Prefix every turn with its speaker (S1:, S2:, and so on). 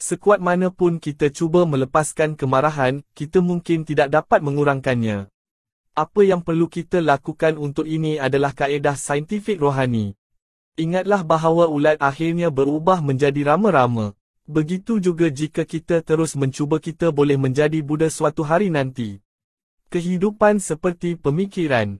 S1: Sekuat mana pun kita cuba melepaskan kemarahan, kita mungkin tidak dapat mengurangkannya. Apa yang perlu kita lakukan untuk ini adalah kaedah saintifik rohani. Ingatlah bahawa ulat akhirnya berubah menjadi rama-rama. Begitu juga jika kita terus mencuba kita boleh menjadi Buddha suatu hari nanti. Kehidupan seperti pemikiran